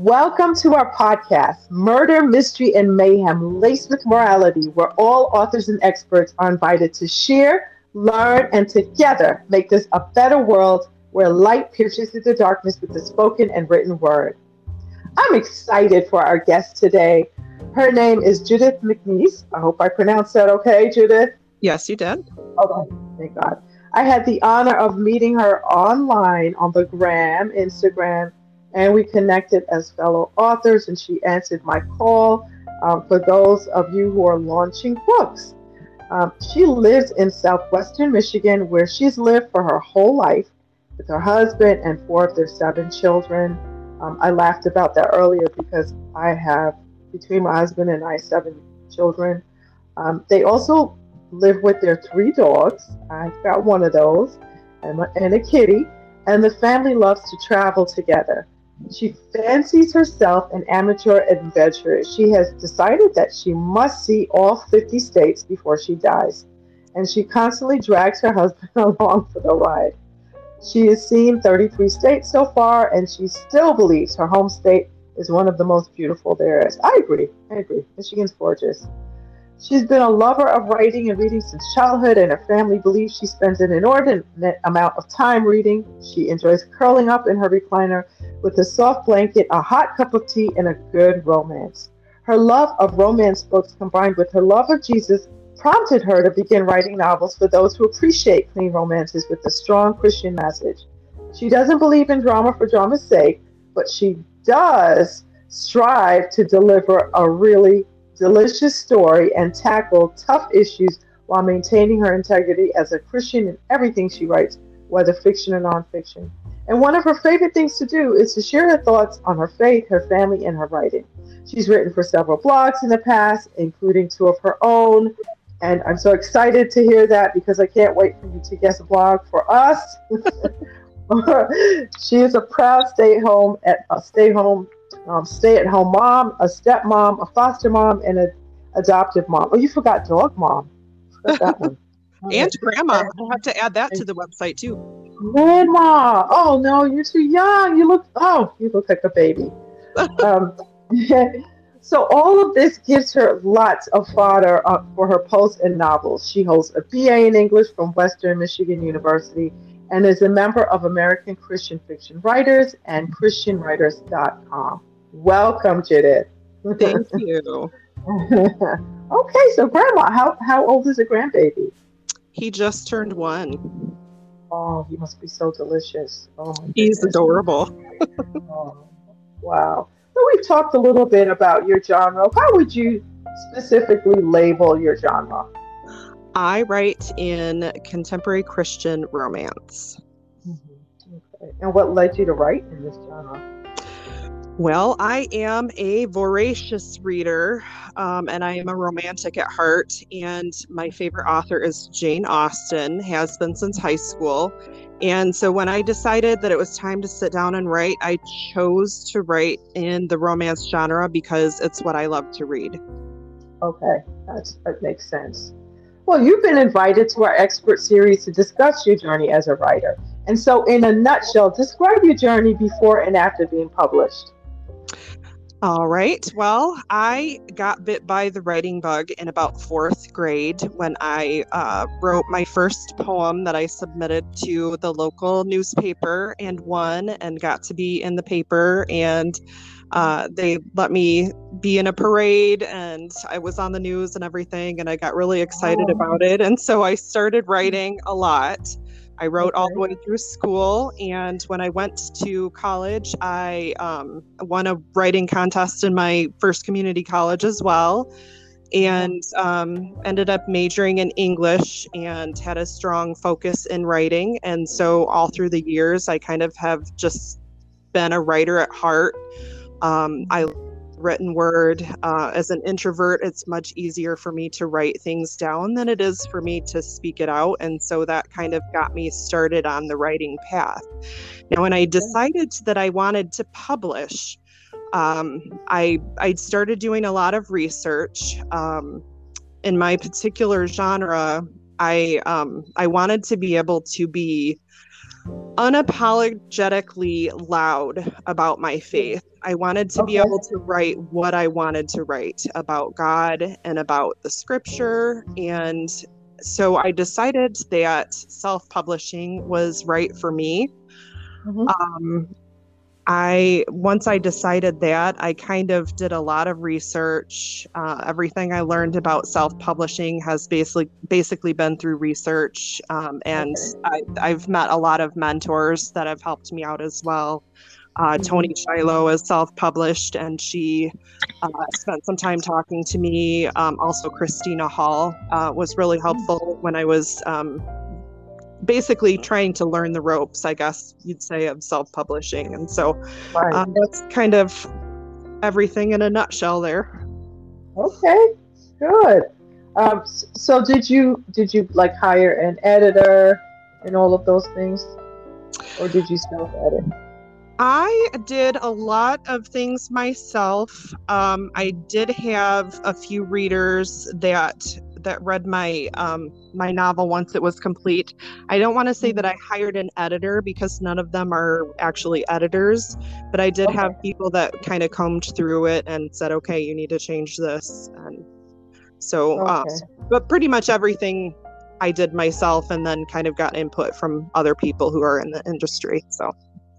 Welcome to our podcast, Murder, Mystery, and Mayhem, laced with morality, where all authors and experts are invited to share, learn, and together make this a better world where light pierces through the darkness with the spoken and written word. I'm excited for our guest today. Her name is Judith McNees. I hope I pronounced that okay, Judith. Yes, you did. Okay, thank God. I had the honor of meeting her online on the gram, Instagram, and we connected as fellow authors, and she answered my call um, for those of you who are launching books. Um, she lives in southwestern Michigan, where she's lived for her whole life with her husband and four of their seven children. Um, I laughed about that earlier because I have, between my husband and I, seven children. Um, they also live with their three dogs. I've got one of those, and, and a kitty. And the family loves to travel together. She fancies herself an amateur adventurer. She has decided that she must see all 50 states before she dies, and she constantly drags her husband along for the ride. She has seen 33 states so far, and she still believes her home state is one of the most beautiful there is. I agree. I agree. Michigan's gorgeous. She's been a lover of writing and reading since childhood, and her family believes she spends an inordinate amount of time reading. She enjoys curling up in her recliner with a soft blanket, a hot cup of tea, and a good romance. Her love of romance books combined with her love of Jesus prompted her to begin writing novels for those who appreciate clean romances with a strong Christian message. She doesn't believe in drama for drama's sake, but she does strive to deliver a really delicious story and tackle tough issues while maintaining her integrity as a Christian in everything she writes, whether fiction or nonfiction. And one of her favorite things to do is to share her thoughts on her faith, her family, and her writing. She's written for several blogs in the past, including two of her own. And I'm so excited to hear that because I can't wait for you to guest a blog for us. she is a proud stay home at a stay home um, stay at home mom, a stepmom, a foster mom, and an adoptive mom. Oh, you forgot dog mom. that one. and grandma. I'll have to add that to the website too. Grandma. Oh no, you're too young. You look. Oh, you look like a baby. um, so all of this gives her lots of fodder uh, for her posts and novels. She holds a BA in English from Western Michigan University and is a member of American Christian Fiction Writers and ChristianWriters.com. Welcome, Judith. Thank you. okay, so Grandma, how, how old is the grandbaby? He just turned one. Oh, he must be so delicious. Oh, he's adorable. oh, wow. So we've talked a little bit about your genre. How would you specifically label your genre? I write in contemporary Christian romance. Mm-hmm. Okay. And what led you to write in this genre? Well, I am a voracious reader um, and I am a romantic at heart. And my favorite author is Jane Austen, has been since high school. And so when I decided that it was time to sit down and write, I chose to write in the romance genre because it's what I love to read. Okay, That's, that makes sense. Well, you've been invited to our expert series to discuss your journey as a writer. And so, in a nutshell, describe your journey before and after being published. All right. Well, I got bit by the writing bug in about fourth grade when I uh, wrote my first poem that I submitted to the local newspaper and won and got to be in the paper. And uh, they let me be in a parade and I was on the news and everything. And I got really excited oh. about it. And so I started writing a lot. I wrote all the way through school, and when I went to college, I um, won a writing contest in my first community college as well, and um, ended up majoring in English and had a strong focus in writing. And so, all through the years, I kind of have just been a writer at heart. Um, I written word. Uh, as an introvert, it's much easier for me to write things down than it is for me to speak it out. And so that kind of got me started on the writing path. Now, when I decided that I wanted to publish, um, I I started doing a lot of research. Um, in my particular genre, I um, I wanted to be able to be unapologetically loud about my faith. I wanted to okay. be able to write what I wanted to write about God and about the scripture. And so I decided that self publishing was right for me. Mm-hmm. Um, I once I decided that I kind of did a lot of research. Uh, everything I learned about self-publishing has basically basically been through research, um, and. I, have met a lot of mentors that have helped me out as well. Uh, mm-hmm. Toni Shiloh is self-published, and she uh, spent some time talking to me. Um, also, Christina Hall uh, was really helpful when I was um, basically trying to learn the ropes, I guess you'd say, of self publishing. And so right. um, that's kind of everything in a nutshell there. Okay, good. Um, so did you did you like hire an editor and all of those things, or did you self edit? I did a lot of things myself. Um, I did have a few readers that that read my um, my novel once it was complete. I don't want to say that I hired an editor because none of them are actually editors, but I did okay. have people that kind of combed through it and said, "Okay, you need to change this." And so, uh, okay. uh, but pretty much everything I did myself, and then kind of got input from other people who are in the industry. So.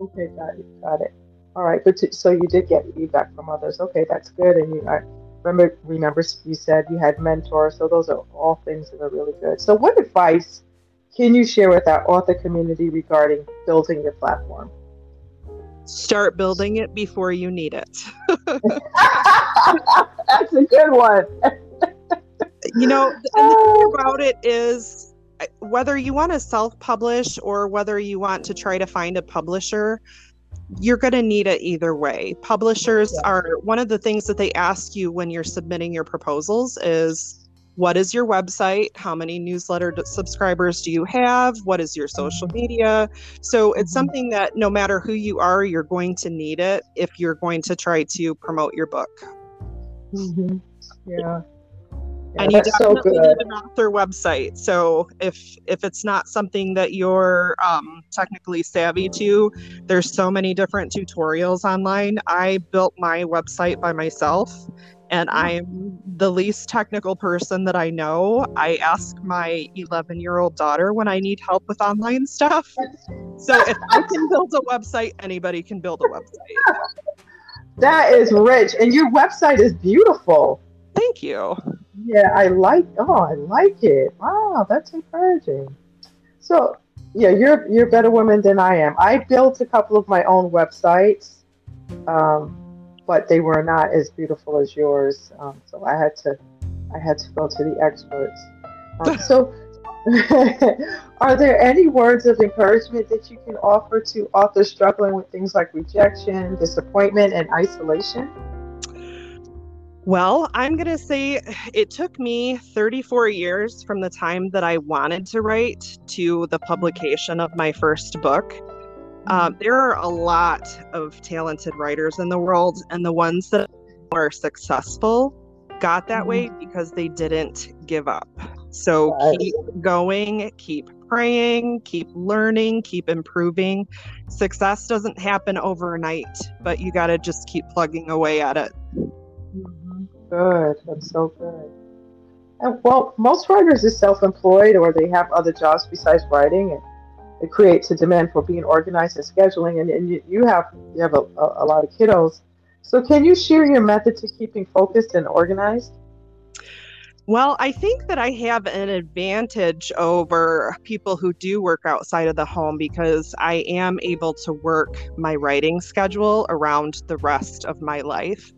Okay, got it, got it. All right, but t- so you did get feedback from others. Okay, that's good, and you. I, remember remember you said you had mentors so those are all things that are really good. So what advice can you share with our author community regarding building your platform? Start building it before you need it. That's a good one. You know and the thing oh. about it is uh, whether you want to self-publish or whether you want to try to find a publisher you're going to need it either way. Publishers yeah. are one of the things that they ask you when you're submitting your proposals is what is your website? How many newsletter subscribers do you have? What is your social mm-hmm. media? So it's mm-hmm. something that no matter who you are, you're going to need it if you're going to try to promote your book. Mm-hmm. Yeah. Yeah, and you definitely so need an author website. So if if it's not something that you're um, technically savvy to, there's so many different tutorials online. I built my website by myself, and hmm. I'm the least technical person that I know. I ask my 11 year old daughter when I need help with online stuff. So if I can build a website, anybody can build a website. That is rich, and your website is beautiful. Thank you. Yeah, I like. Oh, I like it. Wow, that's encouraging. So, yeah, you're you're a better woman than I am. I built a couple of my own websites, um, but they were not as beautiful as yours. Um, so I had to I had to go to the experts. Um, so, are there any words of encouragement that you can offer to authors struggling with things like rejection, disappointment, and isolation? Well, I'm going to say it took me 34 years from the time that I wanted to write to the publication of my first book. Uh, there are a lot of talented writers in the world, and the ones that are successful got that way mm-hmm. because they didn't give up. So keep going, keep praying, keep learning, keep improving. Success doesn't happen overnight, but you got to just keep plugging away at it. Good. That's so good. And well, most writers are self-employed or they have other jobs besides writing, and it creates a demand for being organized and scheduling. And, and you, you have you have a, a, a lot of kiddos. So, can you share your method to keeping focused and organized? Well, I think that I have an advantage over people who do work outside of the home because I am able to work my writing schedule around the rest of my life.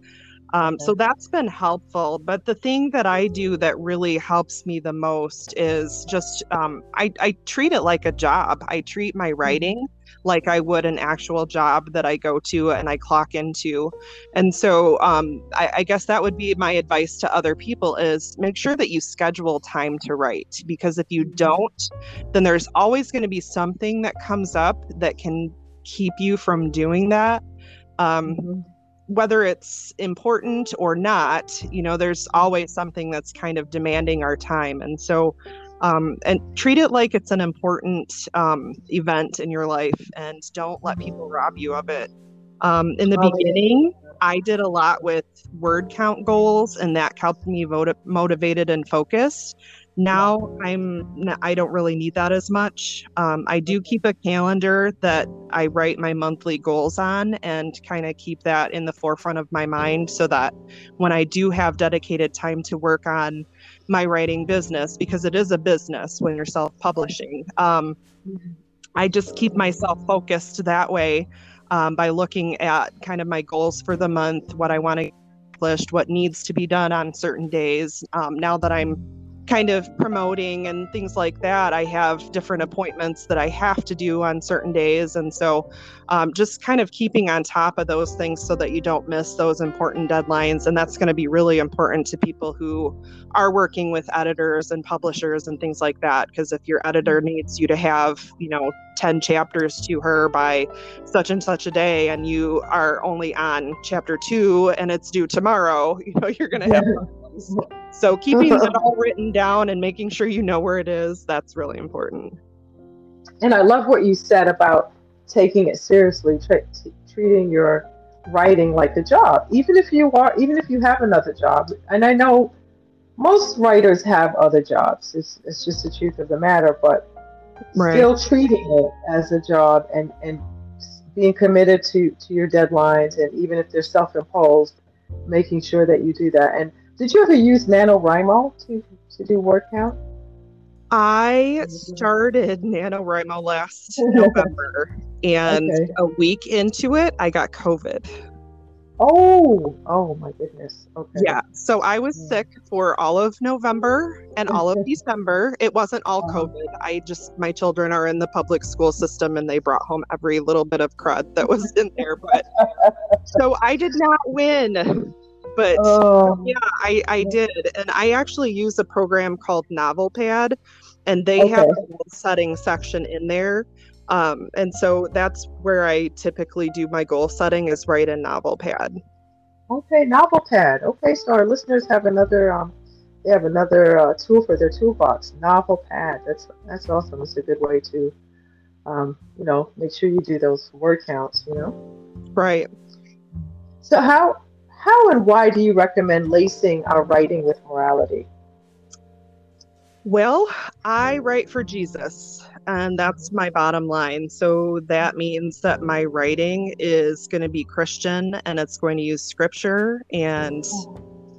Um, so that's been helpful. But the thing that I do that really helps me the most is just um, I, I, treat it like a job. I treat my mm-hmm. writing like I would an actual job that I go to and I clock into. And so um, I, I guess that would be my advice to other people is make sure that you schedule time to write because if you mm-hmm. don't, then there's always going to be something that comes up that can keep you from doing that. Um, mm-hmm whether it's important or not, you know, there's always something that's kind of demanding our time. And so um, and treat it like it's an important um, event in your life and don't let people rob you of it. Um, in the oh, beginning, I did a lot with word count goals, and that helped me vot- motivated and focused. Now I'm I don't really need that as much. Um, I do keep a calendar that I write my monthly goals on and kind of keep that in the forefront of my mind so that when I do have dedicated time to work on my writing business, because it is a business when you're self-publishing, um, I just keep myself focused that way um, by looking at kind of my goals for the month, what I want to accomplish, what needs to be done on certain days. Um, now that I'm kind of promoting and things like that. I have different appointments that I have to do on certain days. And so um, just kind of keeping on top of those things so that you don't miss those important deadlines. And that's going to be really important to people who are working with editors and publishers and things like that. Because if your editor needs you to have, you know, 10 chapters to her by such and such a day and you are only on chapter two and it's due tomorrow, you know, you're going to have. So keeping it all written down and making sure you know where it is, that's really important. And I love what you said about taking it seriously, tra- t- treating your writing like a job, even if you are, even if you have another job. And I know most writers have other jobs. It's, it's just the truth of the matter, but right. still treating it as a job and, and being committed to, to your deadlines. And even if they're self-imposed, making sure that you do that. And did you ever use NaNoWriMo to, to do word count? I started NaNoWriMo last November, and okay. a week into it, I got COVID. Oh, oh my goodness. Okay. Yeah. So I was yeah. sick for all of November and all of December. It wasn't all uh-huh. COVID. I just, my children are in the public school system and they brought home every little bit of crud that was in there. But so I did not win but oh. yeah I, I did and i actually use a program called novelpad and they okay. have a setting section in there um, and so that's where i typically do my goal setting is right in novelpad okay novelpad okay so our listeners have another um, they have another uh, tool for their toolbox. Novelpad that's that's awesome. It's a good way to um, you know make sure you do those word counts you know? Right. So how how and why do you recommend lacing our writing with morality? Well, I write for Jesus, and that's my bottom line. So that means that my writing is going to be Christian and it's going to use scripture. And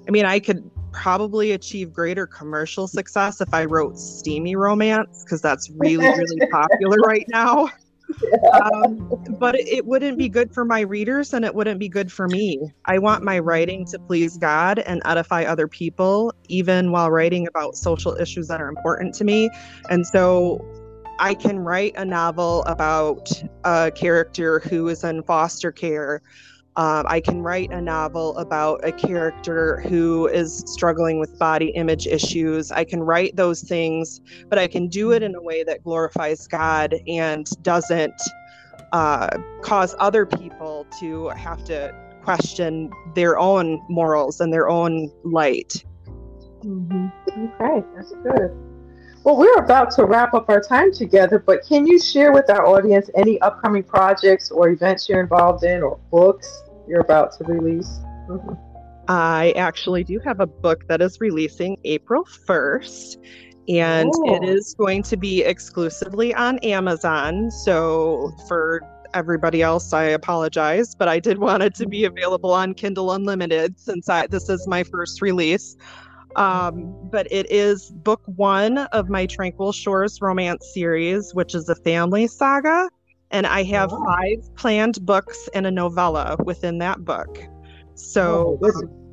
I mean, I could probably achieve greater commercial success if I wrote steamy romance because that's really, really popular right now um, but it wouldn't be good for my readers and it wouldn't be good for me. I want my writing to please God and edify other people, even while writing about social issues that are important to me. And so I can write a novel about a character who is in foster care um, I can write a novel about a character who is struggling with body image issues. I can write those things, but I can do it in a way that glorifies God and doesn't uh, cause other people to have to question their own morals and their own light. Mm-hmm. Okay, that's good. Well, we're about to wrap up our time together, but can you share with our audience any upcoming projects or events you're involved in or books you're about to release? Mm-hmm. I actually do have a book that is releasing April 1st, and oh. it is going to be exclusively on Amazon. So, for everybody else, I apologize, but I did want it to be available on Kindle Unlimited since I, this is my first release. Um, but it is book one of my Tranquil Shores romance series, which is a family saga. And I have oh. five planned books and a novella within that book. So, oh,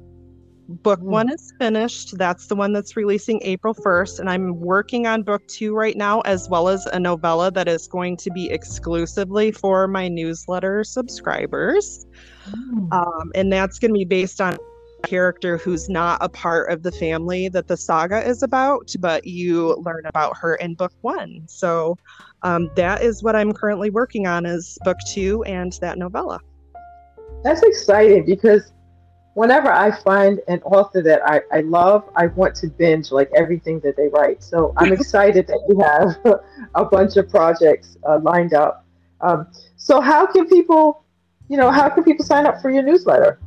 book hmm. one is finished. That's the one that's releasing April 1st. And I'm working on book two right now, as well as a novella that is going to be exclusively for my newsletter subscribers. Mm. Um, and that's going to be based on character who's not a part of the family that the saga is about, but you learn about her in book one. So um, that is what I'm currently working on is book two and that novella. That's exciting because whenever I find an author that I, I love, I want to binge like everything that they write. So I'm excited that you have a bunch of projects uh, lined up. Um, so how can people, you know, how can people sign up for your newsletter?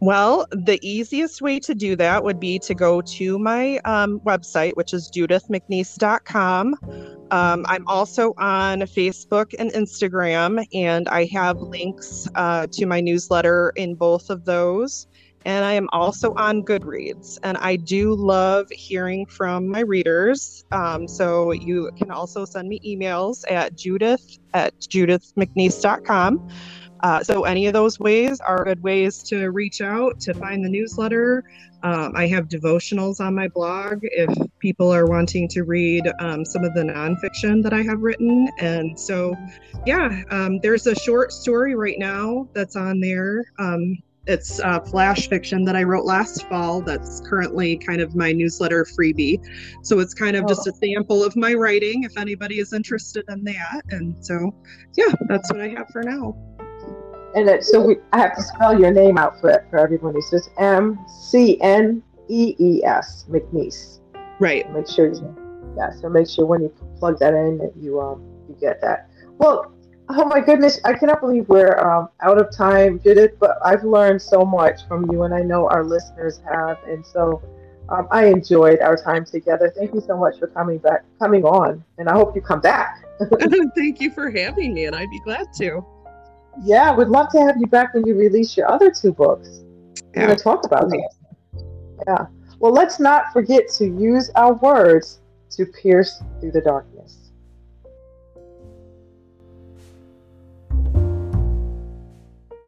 Well, the easiest way to do that would be to go to my um, website, which is judithmcnees.com. Um, I'm also on Facebook and Instagram, and I have links uh, to my newsletter in both of those. And I am also on Goodreads, and I do love hearing from my readers. Um, so you can also send me emails at judith at judithmcnees.com. Uh, so any of those ways are good ways to reach out to find the newsletter. Um, I have devotionals on my blog if people are wanting to read um, some of the nonfiction that I have written. And so, yeah, um, there's a short story right now that's on there. Um, it's uh, flash fiction that I wrote last fall that's currently kind of my newsletter freebie. So it's kind of oh. just a sample of my writing if anybody is interested in that. And so, yeah, that's what I have for now. And it, so we, I have to spell your name out for for everyone. It's just M C N E E S McNees. Right. Make sure you, yeah. So make sure when you plug that in that you um you get that. Well, oh my goodness, I cannot believe we're um, out of time, Judith. But I've learned so much from you, and I know our listeners have. And so um, I enjoyed our time together. Thank you so much for coming back, coming on, and I hope you come back. Thank you for having me, and I'd be glad to. Yeah, we'd love to have you back when you release your other two books. Yeah. We're talk about them. Yeah. Well, let's not forget to use our words to pierce through the darkness.